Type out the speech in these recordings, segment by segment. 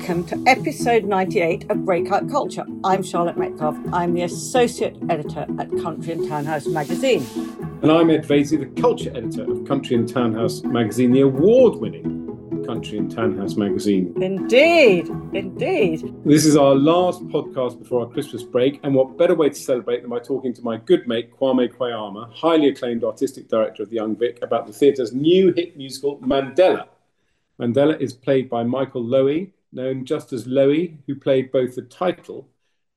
Welcome to episode 98 of Breakout Culture. I'm Charlotte Metcalf. I'm the associate editor at Country and Townhouse magazine. And I'm Ed Vaizey, the culture editor of Country and Townhouse magazine, the award winning Country and Townhouse magazine. Indeed, indeed. This is our last podcast before our Christmas break, and what better way to celebrate than by talking to my good mate Kwame Kwei-Armah, highly acclaimed artistic director of the Young Vic, about the theatre's new hit musical Mandela. Mandela is played by Michael Luwoye, known just as Lowy, who played both the title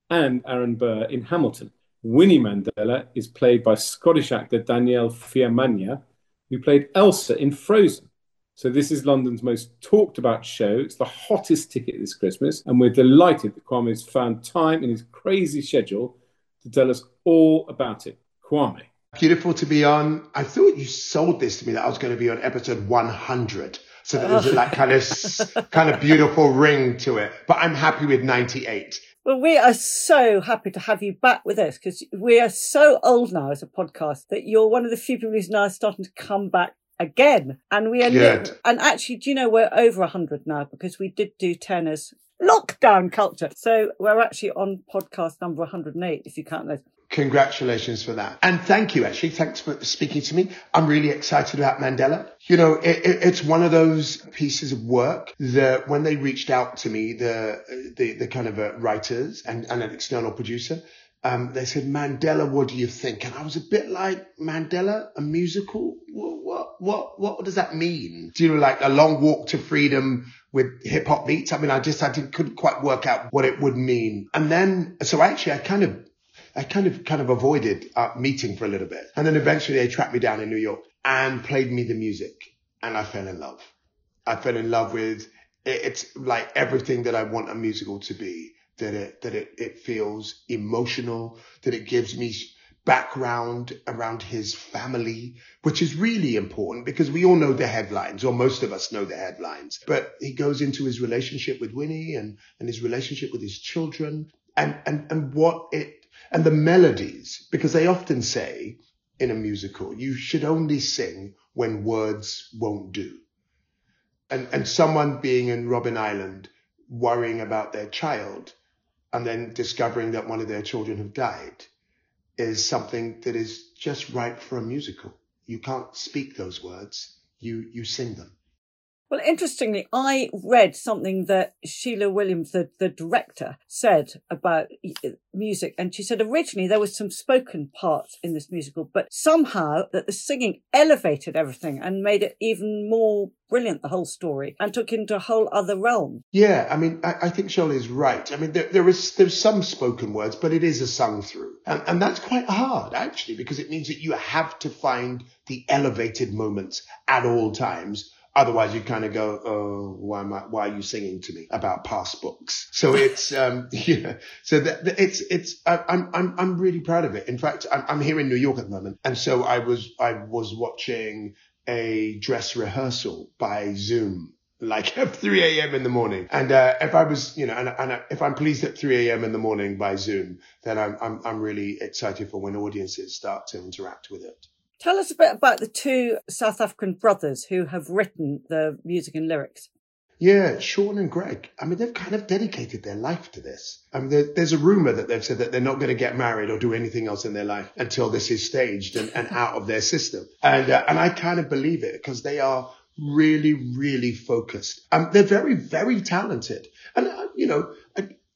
and Aaron Burr in Hamilton. Winnie Mandela is played by Scottish actor Danielle Fiamanya, who played Elsa in Frozen. So this is London's most talked about show. It's the hottest ticket this Christmas, and we're delighted that Kwame has found time in his crazy schedule to tell us all about it. Kwame. Beautiful to be on. I thought you sold this to me that I was going to be on episode 100. So that there's that kind of kind of beautiful ring to it. But I'm happy with 98. Well, we are so happy to have you back with us because we are so old now as a podcast that you're one of the few people who's now starting to come back again. And we are, Good. and actually, do you know, we're over 100 now because we did do 10 as lockdown culture. So we're actually on podcast number 108, if you count those. Congratulations for that. And thank you, actually. Thanks for speaking to me. I'm really excited about Mandela. You know, it, it, it's one of those pieces of work that when they reached out to me, the, the, the kind of uh, writers and, and an external producer, um, they said, Mandela, what do you think? And I was a bit like, Mandela, a musical? What, what, what, what does that mean? Do you know, like a long walk to freedom with hip hop beats? I mean, I just, I didn't, couldn't quite work out what it would mean. And then, so actually I kind of, I kind of, kind of avoided uh, meeting for a little bit. And then eventually they tracked me down in New York and played me the music and I fell in love. I fell in love with, it, it's like everything that I want a musical to be that it that it, it feels emotional, that it gives me background around his family, which is really important because we all know the headlines, or most of us know the headlines. But he goes into his relationship with Winnie and, and his relationship with his children and, and, and what it, and the melodies, because they often say in a musical, you should only sing when words won't do. And, and someone being in Robben Island worrying about their child and then discovering that one of their children have died is something that is just right for a musical. You can't speak those words. You, you sing them. Well, interestingly, I read something that Schele Williams, the, the director, said about uh, music. And she said originally there was some spoken parts in this musical, but somehow that the singing elevated everything and made it even more brilliant, the whole story, and took into a whole other realm. Yeah, I mean, I, I think Schele is right. I mean, there, there is there's some spoken words, but it is a sung through, and, and that's quite hard actually because it means that you have to find the elevated moments at all times. Otherwise, you kind of go, "Oh, why am I? Why are you singing to me about passbooks?" So it's, um, yeah. So that, that it's, it's. I, I'm, I'm, I'm really proud of it. In fact, I'm, I'm here in New York at the moment, and so I was, I was watching a dress rehearsal by Zoom like at 3 a.m. in the morning. And uh, if I was, you know, and, and if I'm pleased at 3 a.m. in the morning by Zoom, then I'm, I'm, I'm really excited for when audiences start to interact with it. Tell us a bit about the two South African brothers who have written the music and lyrics. Yeah, Sean and Greg. I mean, they've kind of dedicated their life to this. I mean, there, there's a rumor that they've said that they're not going to get married or do anything else in their life until this is staged and, and out of their system. And, uh, and I kind of believe it because they are really, really focused. Um, they're very, very talented. And, uh, you know,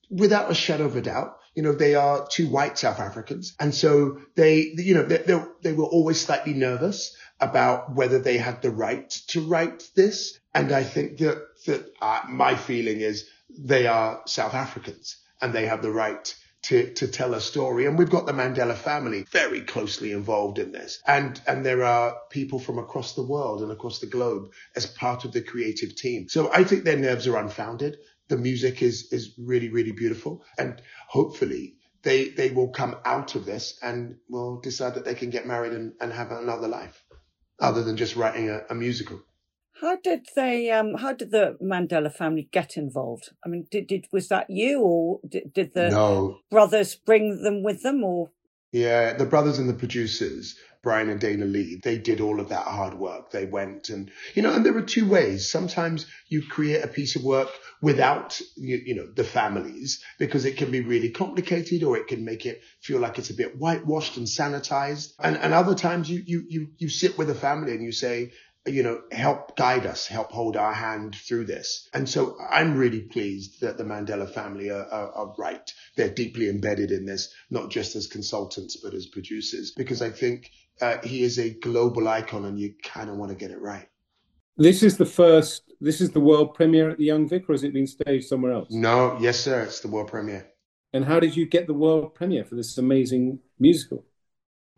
without a shadow of a doubt, you know, they are two white South Africans. And so they, you know, they, they, they were always slightly nervous about whether they had the right to write this. And I think that, that uh, my feeling is they are South Africans and they have the right to, to tell a story. And we've got the Mandela family very closely involved in this. And, and there are people from across the world and across the globe as part of the creative team. So I think their nerves are unfounded. The music is, is really, really beautiful. And hopefully they, they will come out of this and will decide that they can get married and, and have another life other than just writing a, a musical. How did they? Um, how did the Mandela family get involved? I mean, did, did was that you, or did, did the No, brothers bring them with them, or Yeah, the brothers and the producers, Brian and Dana Lee, they did all of that hard work. They went and, you know, and there are two ways. Sometimes you create a piece of work without, you, you know, the families because it can be really complicated or it can make it feel like it's a bit whitewashed and sanitized. And, and other times you, you, you, you sit with a family and you say, you know, help guide us, help hold our hand through this. And so I'm really pleased that the Mandela family are, are, are, right. They're deeply embedded in this, not just as consultants, but as producers, because I think uh, he is a global icon and you kind of want to get it right. This is the first, this is the world premiere at the Young Vic, or has it been staged somewhere else? No, yes, sir. It's the world premiere. And how did you get the world premiere for this amazing musical?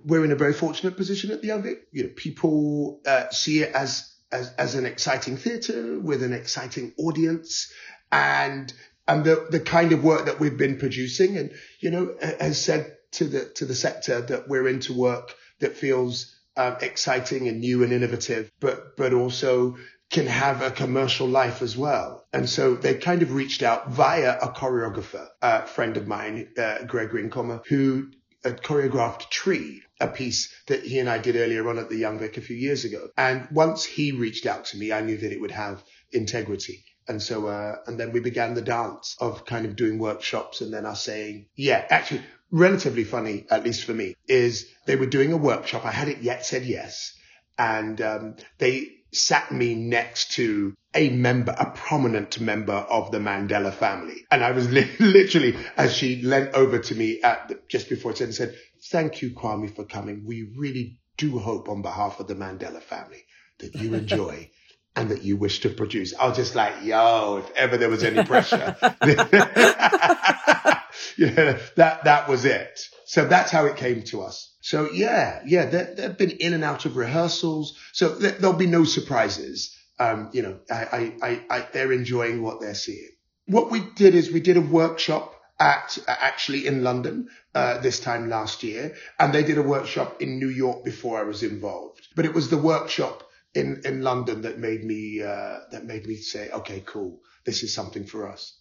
We're in a very fortunate position at the Young You know, people uh, see it as, as as an exciting theatre with an exciting audience, and and the the kind of work that we've been producing, and you know, has said to the to the sector that we're into work that feels um, exciting and new and innovative, but but also can have a commercial life as well. And so they kind of reached out via a choreographer, a friend of mine, uh, Gregory Maqoma, who choreographed Tree, a piece that he and I did earlier on at the Young Vic a few years ago. And once he reached out to me, I knew that it would have integrity. And so, uh, and then we began the dance of kind of doing workshops and then us saying, yeah, actually relatively funny, at least for me, is they were doing a workshop. I hadn't yet said yes. And, um, they sat me next to a member, a prominent member of the Mandela family. And I was li- literally, as she leant over to me at the, just before it and said, thank you, Kwame, for coming. We really do hope on behalf of the Mandela family that you enjoy and that you wish to produce. I was just like, yo, if ever there was any pressure, yeah, that, that was it. So that's how it came to us. So yeah, yeah, they've been in and out of rehearsals. So there'll be no surprises. Um, you know, I, I, I, they're enjoying what they're seeing. What we did is we did a workshop at actually in London uh, this time last year, and they did a workshop in New York before I was involved. But it was the workshop in in London that made me uh, that made me say, okay, cool, this is something for us.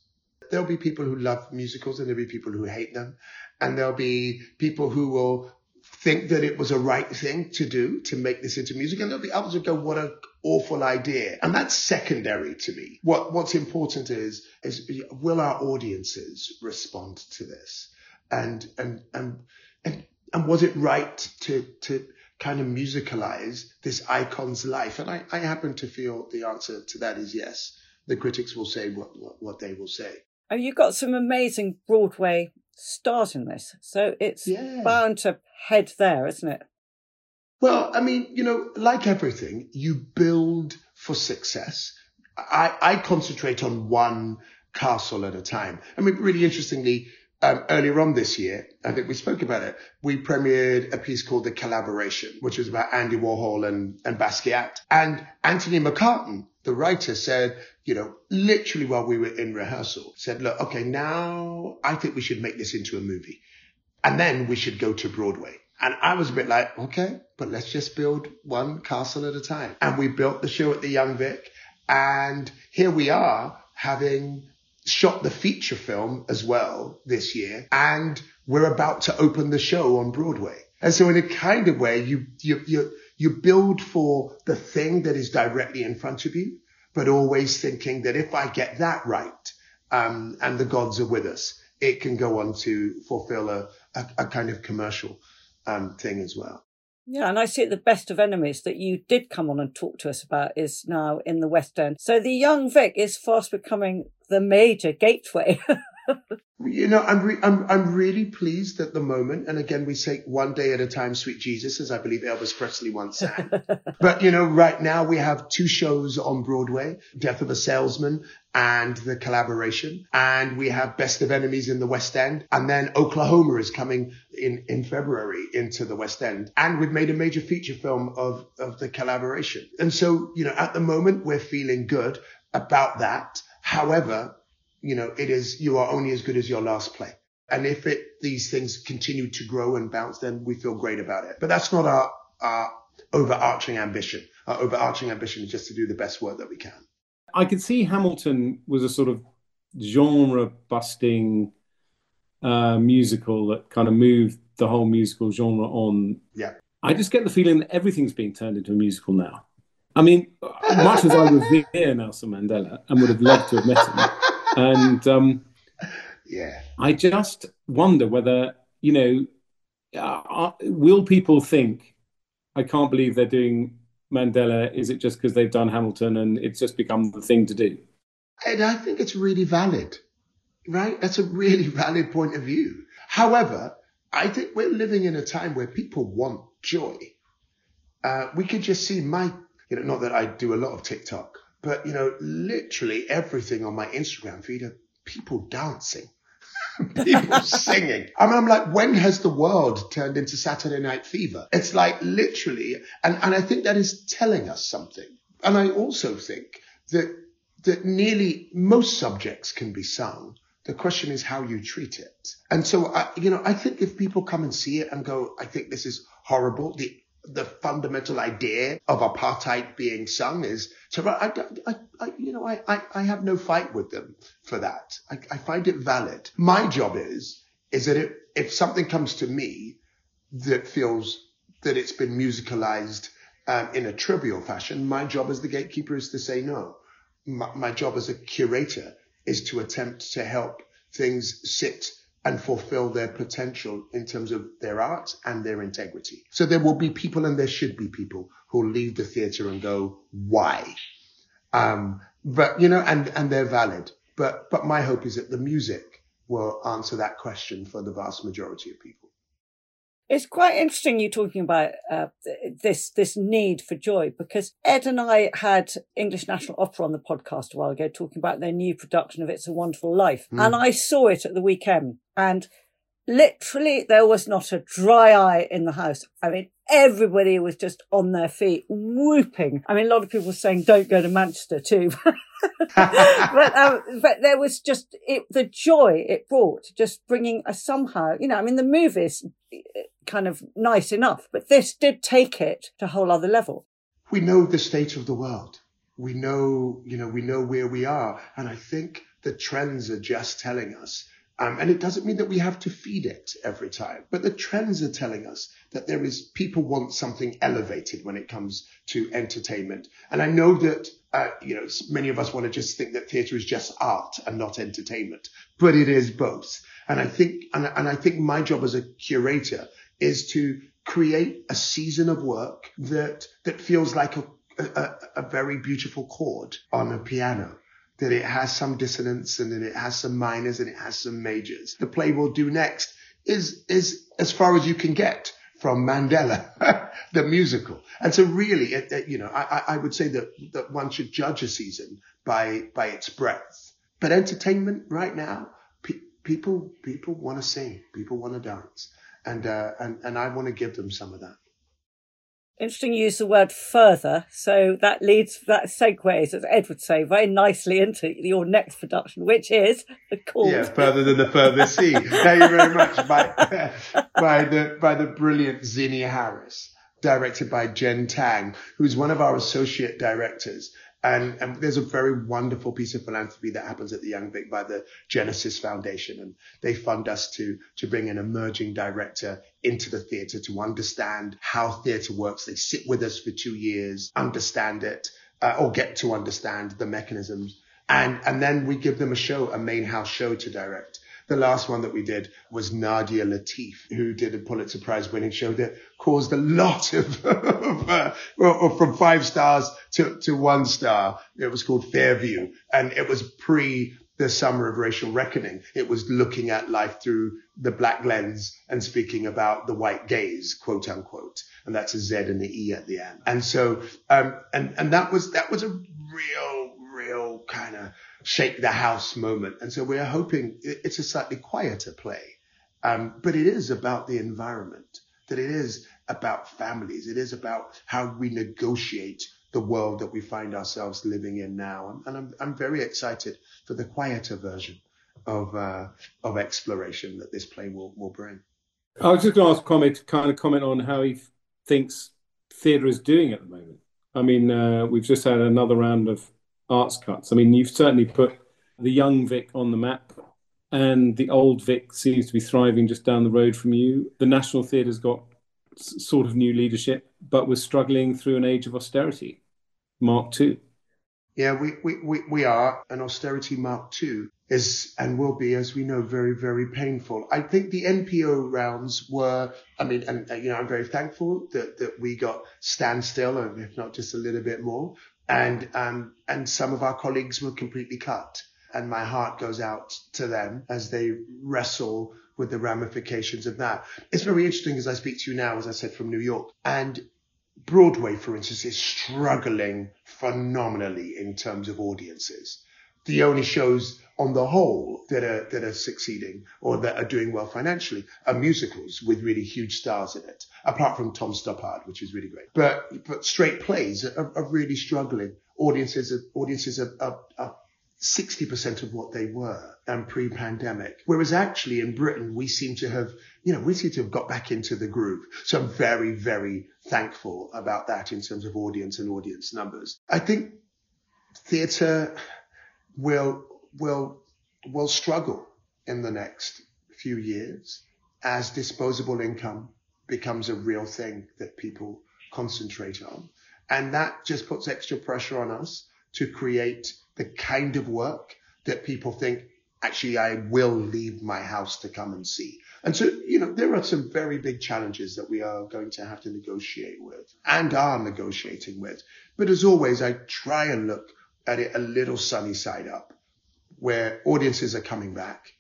There'll be people who love musicals, and there'll be people who hate them, and there'll be people who will think that it was a right thing to do to make this into music. And there'll be others who go, what an awful idea. And that's secondary to me. What, what's important is, is will our audiences respond to this? And, and, and, and, and was it right to, to kind of musicalize this icon's life? And I, I happen to feel the answer to that is yes. The critics will say what, what, what they will say. Oh, you've got some amazing Broadway start in this. So it's yeah. bound to head there, isn't it? Well, I mean, you know, like everything, you build for success. I, I concentrate on one castle at a time. I mean, really interestingly, um, earlier on this year, I think we spoke about it. We premiered a piece called The Collaboration, which was about Andy Warhol and, and Basquiat. And Anthony McCarten, the writer, said, you know, literally while we were in rehearsal, said, look, okay, now I think we should make this into a movie. And then we should go to Broadway. And I was a bit like, okay, but let's just build one castle at a time. And we built the show at the Young Vic. And here we are having shot the feature film as well this year, and we're about to open the show on Broadway. And so in a kind of way, you, you, you, you build for the thing that is directly in front of you, but always thinking that if I get that right, um, and the gods are with us, it can go on to fulfill a, a, a kind of commercial, um, thing as well. Yeah, and I see it the best of enemies that you did come on and talk to us about is now in the West End. So the young Vic is fast becoming the major gateway. you know, I'm, re- I'm I'm really pleased at the moment. And again, we say one day at a time, sweet Jesus, as I believe Elvis Presley once sang. but you know, right now we have two shows on Broadway: Death of a Salesman and The Collaboration, and we have Best of Enemies in the West End, and then Oklahoma is coming in in February into the West End, and we've made a major feature film of of The Collaboration. And so, you know, at the moment we're feeling good about that. However, you know, it is, you are only as good as your last play. And if it, these things continue to grow and bounce, then we feel great about it. But that's not our, our overarching ambition. Our overarching ambition is just to do the best work that we can. I could see Hamilton was a sort of genre busting uh, musical that kind of moved the whole musical genre on. Yeah. I just get the feeling that everything's being turned into a musical now. I mean, much as I revere Nelson Mandela and would have loved to have met him, and um, yeah, I just wonder whether you know, uh, will people think, I can't believe they're doing Mandela? Is it just because they've done Hamilton and it's just become the thing to do? And I think it's really valid, right? That's a really valid point of view. However, I think we're living in a time where people want joy. Uh, we could just see my, you know, not that I do a lot of TikTok, but you know, literally everything on my Instagram feed are people dancing, people singing. I mean, I'm like, when has the world turned into Saturday Night Fever? It's like literally, and, and I think that is telling us something. And I also think that that nearly most subjects can be sung. The question is how you treat it. And so, I, you know, I think if people come and see it and go, I think this is horrible. The the fundamental idea of apartheid being sung is so I, I, I you know I, I, have no fight with them for that. I, I find it valid. My job is is that it, if something comes to me that feels that it's been musicalized um, in a trivial fashion my job as the gatekeeper is to say no. My, my job as a curator is to attempt to help things sit and fulfill their potential in terms of their art and their integrity. So there will be people and there should be people who leave the theater and go, why? Um, but you know, and, and they're valid. But, but my hope is that the music will answer that question for the vast majority of people. It's quite interesting you talking about uh, this this need for joy because Ed and I had English National Opera on the podcast a while ago talking about their new production of It's a Wonderful Life, mm. and I saw it at the weekend, and literally there was not a dry eye in the house. I mean, everybody was just on their feet, whooping. I mean, a lot of people were saying, "Don't go to Manchester too." but um, but there was just it, the joy it brought, just bringing a somehow, you know, I mean, the movies kind of nice enough. But this did take it to a whole other level. We know the state of the world. We know, you know, we know where we are. And I think the trends are just telling us. Um, and it doesn't mean that we have to feed it every time, but the trends are telling us that there is people want something elevated when it comes to entertainment. And I know that, uh, you know, many of us want to just think that theatre is just art and not entertainment, but it is both. And I think, and, and I think my job as a curator is to create a season of work that that feels like a, a, a very beautiful chord on a piano that it has some dissonance and then it has some minors and it has some majors. The play we'll do next is, is as far as you can get from Mandela, the musical. And so really, it, it, you know, I, I would say that, that one should judge a season by, by its breadth. But entertainment right now, pe- people, people want to sing, people want to dance and uh, and and I want to give them some of that. Interesting you use the word further. So that leads, that segues, as Ed would say, very nicely into your next production, which is called. Yeah, Further Than the Furthest Thing. Thank you very much. By, by, the, by the brilliant Zinnie Harris, directed by Jen Tang, who's one of our associate directors. And, and, there's a very wonderful piece of philanthropy that happens at the Young Vic by the Genesis Foundation. And they fund us to, to bring an emerging director into the theater to understand how theater works. They sit with us for two years, understand it, uh, or get to understand the mechanisms. And, and then we give them a show, a main house show to direct. The last one that we did was Nadia Latif, who did a Pulitzer Prize winning show that caused a lot of, of uh, from five stars to, to one star. It was called Fairview and it was pre the summer of racial reckoning. It was looking at life through the black lens and speaking about the white gaze, quote unquote. And that's a Z and the E at the end. And so, um, and, and that was, that was a real, real kind of shake the house moment. And so we're hoping it's a slightly quieter play. Um, but it is about the environment, that it is about families. It is about how we negotiate the world that we find ourselves living in now. And, I'm, I'm very excited for the quieter version of, uh, of exploration that this play will, will bring. I was just going to ask Kwame to kind of comment on how he thinks theatre is doing at the moment. I mean, uh, we've just had another round of arts cuts. I mean, you've certainly put the young Vic on the map and the old Vic seems to be thriving just down the road from you. The National Theatre's got sort of new leadership, but we're struggling through an age of austerity. Mark II. Yeah, we, we, we, we are. An austerity Mark II is and will be, as we know, very, very painful. I think the NPO rounds were, I mean, and, you know, I'm very thankful that, that we got standstill, and if not just a little bit more. And, um, and some of our colleagues were completely cut. And my heart goes out to them as they wrestle with the ramifications of that. It's very interesting as I speak to you now, as I said, from New York. And Broadway, for instance, is struggling phenomenally in terms of audiences. The only shows on the whole that are that are succeeding or that are doing well financially are musicals with really huge stars in it. Apart from Tom Stoppard, which is really great, but but straight plays are, are really struggling. Audiences are, audiences are, are, are 60% of what they were um, pre-pandemic. Whereas actually in Britain, we seem to have, you know, we seem to have got back into the groove. So I'm very, very thankful about that in terms of audience and audience numbers. I think theatre will, will, will struggle in the next few years as disposable income becomes a real thing that people concentrate on. And that just puts extra pressure on us to create the kind of work that people think, actually, I will leave my house to come and see. And so, you know, there are some very big challenges that we are going to have to negotiate with and are negotiating with. But as always, I try and look at it a little sunny side up where audiences are coming back.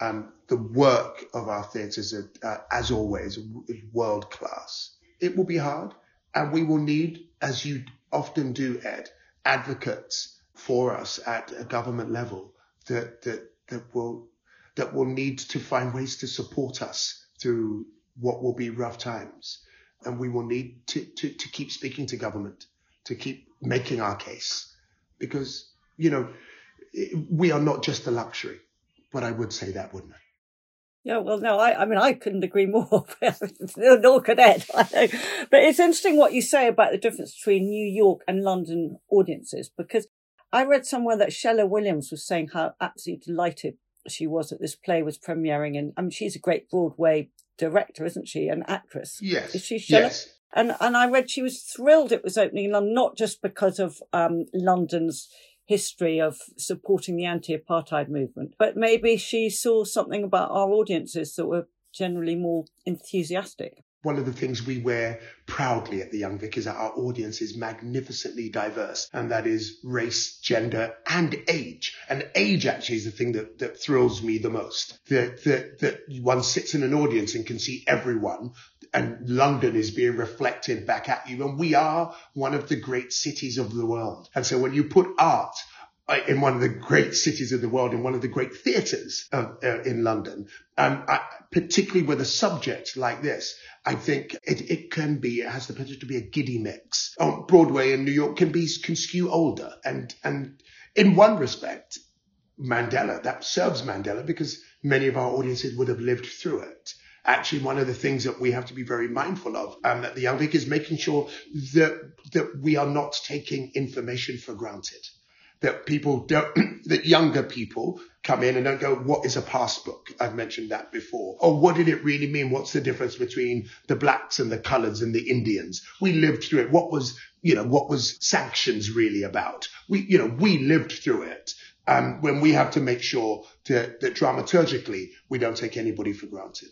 Um, the work of our theatres, uh, as always, is world class. It will be hard and we will need, as you often do, Ed, advocates for us at a government level that that that will that will need to find ways to support us through what will be rough times. And we will need to, to, to keep speaking to government, to keep making our case. Because, you know, we are not just a luxury, but I would say that, wouldn't I? Yeah, well, no, I, I mean, I couldn't agree more. Nor could Ed. But it's interesting what you say about the difference between New York and London audiences, because I read somewhere that Schele Williams was saying how absolutely delighted she was that this play was premiering. And I mean, she's a great Broadway director, isn't she? An actress. Yes. Is she Shella? Yes. And, and I read she was thrilled it was opening in London, not just because of um, London's history of supporting the anti-apartheid movement, but maybe she saw something about our audiences that were generally more enthusiastic one of the things we wear proudly at the Young Vic is that our audience is magnificently diverse, and that is race, gender, and age. And age actually is the thing that, that thrills me the most. That, that, that one sits in an audience and can see everyone, and London is being reflected back at you. And we are one of the great cities of the world. And so when you put art in one of the great cities of the world, in one of the great theatres uh, in London, um, I, particularly with a subject like this, I think it, it can be, it has the potential to be a giddy mix. On Broadway in New York can be, can skew older. And, and in one respect, Mandela, that serves Mandela because many of our audiences would have lived through it. Actually, one of the things that we have to be very mindful of, um, at the Young Vic is making sure that, that we are not taking information for granted that people don't, that younger people come in and don't go, what is a passbook? I've mentioned that before. Or what did it really mean? What's the difference between the blacks and the coloreds and the Indians? We lived through it. What was, you know, what was sanctions really about? We, you know, we lived through it. Um, when we have to make sure that, that dramaturgically we don't take anybody for granted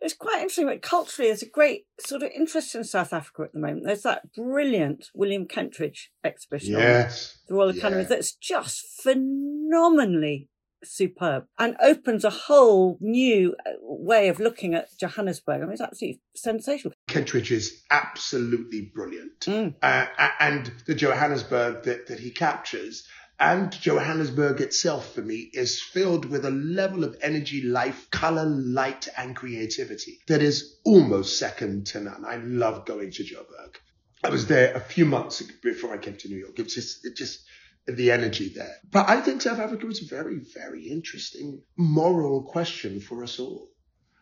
it's quite interesting. But culturally, there's a great sort of interest in South Africa at the moment. There's that brilliant William Kentridge exhibition yes. the Royal Academy yeah. that's just phenomenally superb and opens a whole new uh, way of looking at Johannesburg. I mean, it's absolutely sensational. Kentridge is absolutely brilliant. Mm. Uh, and the Johannesburg that, that he captures and Johannesburg itself for me is filled with a level of energy, life, color, light, and creativity that is almost second to none. I love going to Joburg. I was there a few months before I came to New York. It's just, it just, the energy there. But I think South Africa was a very, very interesting moral question for us all.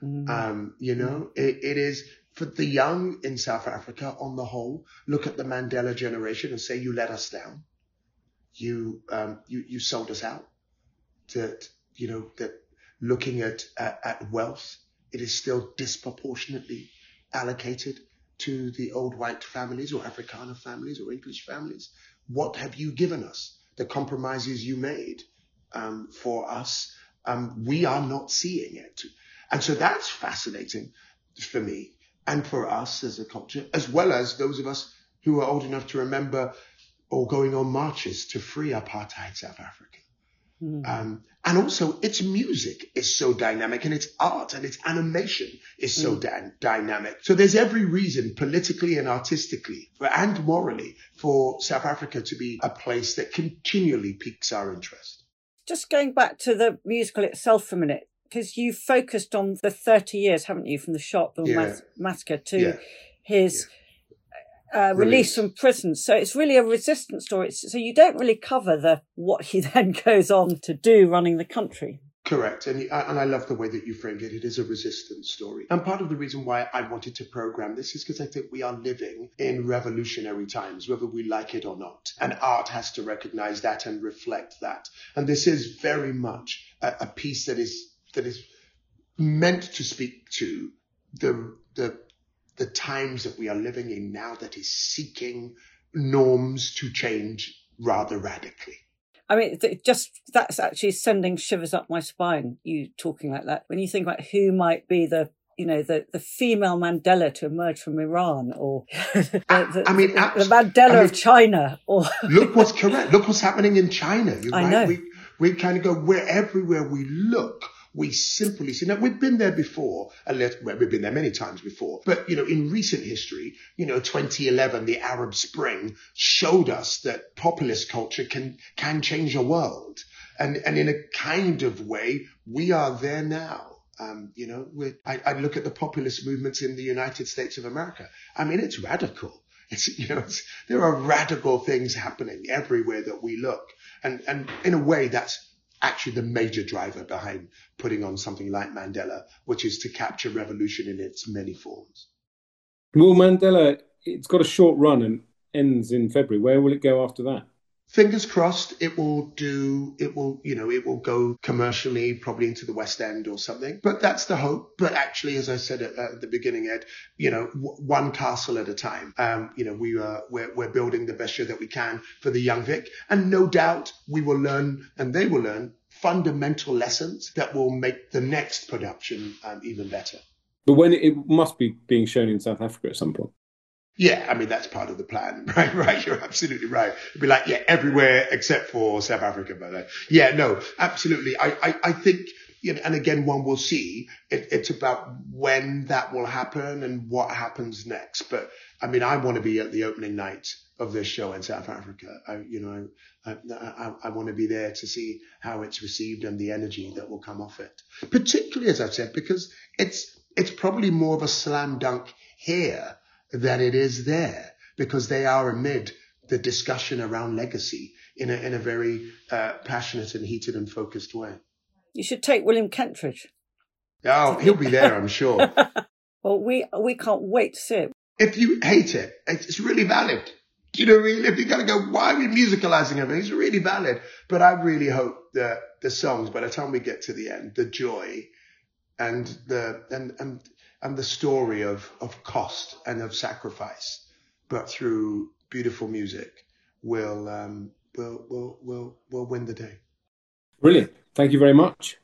Mm. Um, you know, it, it is for the young in South Africa on the whole, look at the Mandela generation and say, you let us down you um, you you sold us out. That you know that looking at, at, at wealth, it is still disproportionately allocated to the old white families or Afrikaner families or English families. What have you given us? The compromises you made um, for us, um, we are not seeing it. And so that's fascinating for me and for us as a culture, as well as those of us who are old enough to remember or going on marches to free apartheid South Africa. Mm. Um, and also its music is so dynamic and its art and its animation is so mm. dynamic. So there's every reason politically and artistically and morally for South Africa to be a place that continually piques our interest. Just going back to the musical itself for a minute, because you focused on the 30 years, haven't you, from the Sharpeville yeah. massacre to yeah. his yeah. Uh, release from prison. So it's really a resistance story. So you don't really cover the what he then goes on to do running the country. Correct. And, and I love the way that you framed it. It is a resistance story. And part of the reason why I wanted to program this is because I think we are living in revolutionary times, whether we like it or not. And art has to recognize that and reflect that. And this is very much a, a piece that is, that is meant to speak to the, the, the times that we are living in now that is seeking norms to change rather radically. I mean, just that's actually sending shivers up my spine. You talking like that when you think about who might be the you know the, the female Mandela to emerge from Iran, or the, the, I mean, the, the Mandela I mean, of China, or look what's correct. Look what's happening in China. I right? know. We we kind of go where everywhere we look we simply see. Now, we've been there before, well, we've been there many times before, but, you know, in recent history, you know, 2011, the Arab Spring showed us that populist culture can, can change a world. And, and in a kind of way, we are there now. Um, you know, I, I look at the populist movements in the United States of America. I mean, it's radical. It's, you know, there are radical things happening everywhere that we look. And, and in a way, that's actually the major driver behind putting on something like Mandela, which is to capture revolution in its many forms. Well, Mandela, it's got a short run and ends in February. Where will it go after that? Fingers crossed, it will do, it will, you know, it will go commercially, probably into the West End or something. But that's the hope. But actually, as I said at, at the beginning, Ed, you know, w- one castle at a time. Um, you know, we are, we're, we're building the best show that we can for the young Vic. And no doubt we will learn and they will learn fundamental lessons that will make the next production um, even better. But when it, it must be being shown in South Africa at some point. Yeah, I mean that's part of the plan, right? Right, you're absolutely right. It'd be like, yeah, everywhere except for South Africa, but uh, yeah, no, absolutely. I, I, I think, you know, and again, one will see. It, it's about when that will happen and what happens next. But I mean, I want to be at the opening night of this show in South Africa. I, you know, I, I, I want to be there to see how it's received and the energy that will come off it. Particularly, as I've said, because it's it's probably more of a slam dunk here than it is there, because they are amid the discussion around legacy in a in a very uh, passionate and heated and focused way. You should take William Kentridge. Oh, he'll be there, I'm sure. well, we we can't wait to see it. If you hate it, it's really valid. You know mean? If you're going to go, why are we musicalizing everything? It's really valid. But I really hope that the songs, by the time we get to the end, the joy and the, and, and, and the story of, of cost and of sacrifice, but through beautiful music will, um, will, will, will, will win the day. Brilliant. Thank you very much.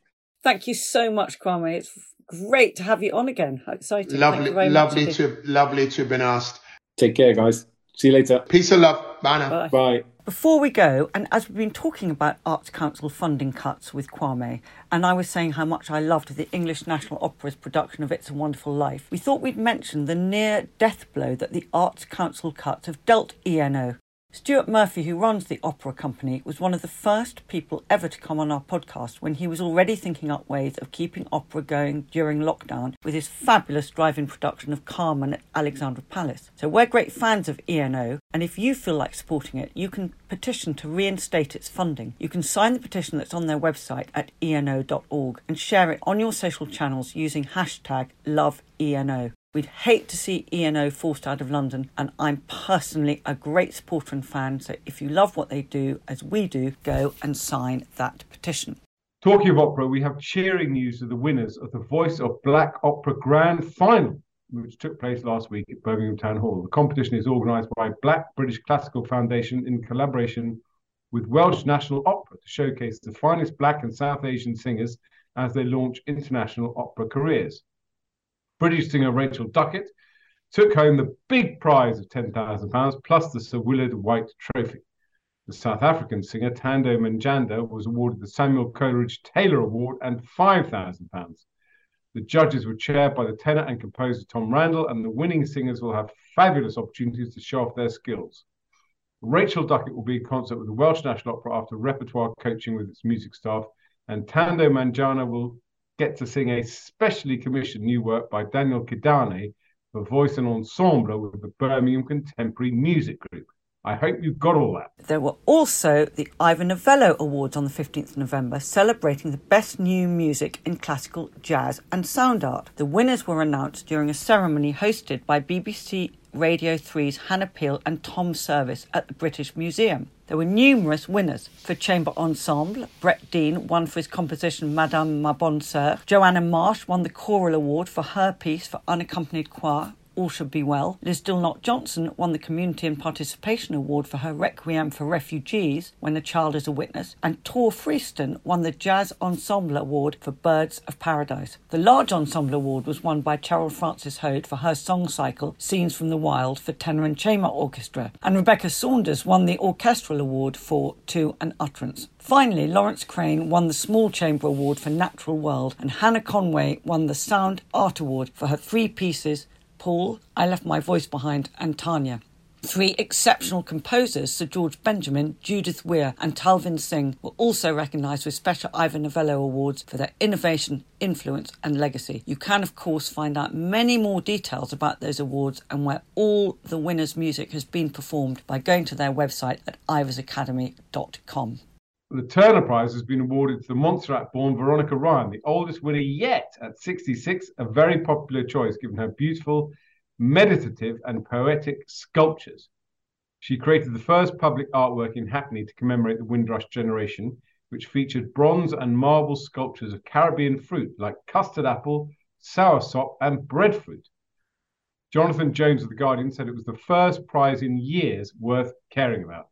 Thank you so much, Kwame. It's great to have you on again. How exciting. Lovely, lovely to, lovely to have been asked. Take care, guys. See you later. Peace and love. Bye now. Bye. Bye. Before we go, and as we've been talking about Arts Council funding cuts with Kwame, and I was saying how much I loved the English National Opera's production of It's a Wonderful Life, we thought we'd mention the near death blow that the Arts Council cuts have dealt ENO. Stuart Murphy, who runs the opera company, was one of the first people ever to come on our podcast when he was already thinking up ways of keeping opera going during lockdown with his fabulous drive in production of Carmen at Alexandra Palace. So we're great fans of ENO, and if you feel like supporting it, you can petition to reinstate its funding. You can sign the petition that's on their website at eno.org and share it on your social channels using hashtag LoveENO. We'd hate to see ENO forced out of London, and I'm personally a great supporter and fan. So if you love what they do, as we do, go and sign that petition. Talking of opera, we have cheering news of the winners of the Voice of Black Opera Grand Final, which took place last week at Birmingham Town Hall. The competition is organised by Black British Classical Foundation in collaboration with Welsh National Opera to showcase the finest Black and South Asian singers as they launch international opera careers. British singer Rachel Duckett took home the big prize of £10,000 plus the Sir Willard White Trophy. The South African singer Thando Mjandana was awarded the Samuel Coleridge Taylor Award and £5,000. The judges were chaired by the tenor and composer Tom Randle, and the winning singers will have fabulous opportunities to show off their skills. Rachel Duckett will be in concert with the Welsh National Opera after repertoire coaching with its music staff, and Thando Mjandana will get to sing a specially commissioned new work by Daniel Kidane for voice and ensemble with the Birmingham Contemporary Music Group. I hope you got all that. There were also the Ivor Novello Awards on the 15th of November, celebrating the best new music in classical, jazz, and sound art. The winners were announced during a ceremony hosted by BBC Radio 3's Hannah Peel and Tom Service at the British Museum. There were numerous winners for chamber ensemble. Brett Dean won for his composition Madame Ma Bonne Sœur. Joanna Marsh won the choral award for her piece for unaccompanied choir all Should Be Well. Liz Dilnot Johnson won the Community and Participation Award for her Requiem for Refugees, When a Child is a Witness, and Tori Freestone won the Jazz Ensemble Award for Birds of Paradise. The Large Ensemble Award was won by Cheryl Frances-Hoad for her song cycle Scenes from the Wild for Tenor and Chamber Orchestra, and Rebecca Saunders won the Orchestral Award for To an Utterance. Finally, Laurence Crane won the Small Chamber Award for Natural World, and Hannah Conway won the Sound Art Award for her three pieces Paul, I Left My Voice Behind, and Tanya. Three exceptional composers, Sir George Benjamin, Judith Weir, and Talvin Singh, were also recognised with special Ivor Novello Awards for their innovation, influence, and legacy. You can, of course, find out many more details about those awards and where all the winners' music has been performed by going to their website at ivorsacademy.com. The Turner Prize has been awarded to the Montserrat born Veronica Ryan, the oldest winner yet at 66, a very popular choice given her beautiful, meditative, and poetic sculptures. She created the first public artwork in Hackney to commemorate the Windrush generation, which featured bronze and marble sculptures of Caribbean fruit like custard apple, soursop, and breadfruit. Jonathan Jones of The Guardian said it was the first prize in years worth caring about.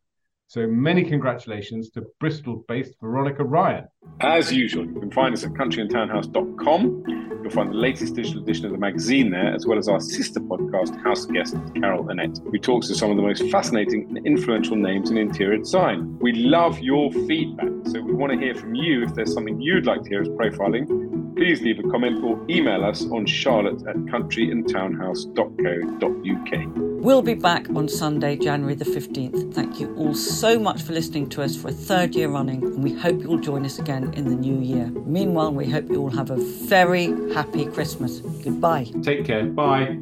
So many congratulations to Bristol based Veronica Ryan. As usual, you can find us at countryandtownhouse.com. You'll find the latest digital edition of the magazine there, as well as our sister podcast, House Guest Carol Annette, who talks to some of the most fascinating and influential names in interior design. We love your feedback, so we want to hear from you if there's something you'd like to hear us profiling please leave a comment or email us on charlotte at countryandtownhouse.co.uk. We'll be back on Sunday, January the 15th. Thank you all so much for listening to us for a third year running, and we hope you'll join us again in the new year. Meanwhile, we hope you all have a very happy Christmas. Goodbye. Take care. Bye.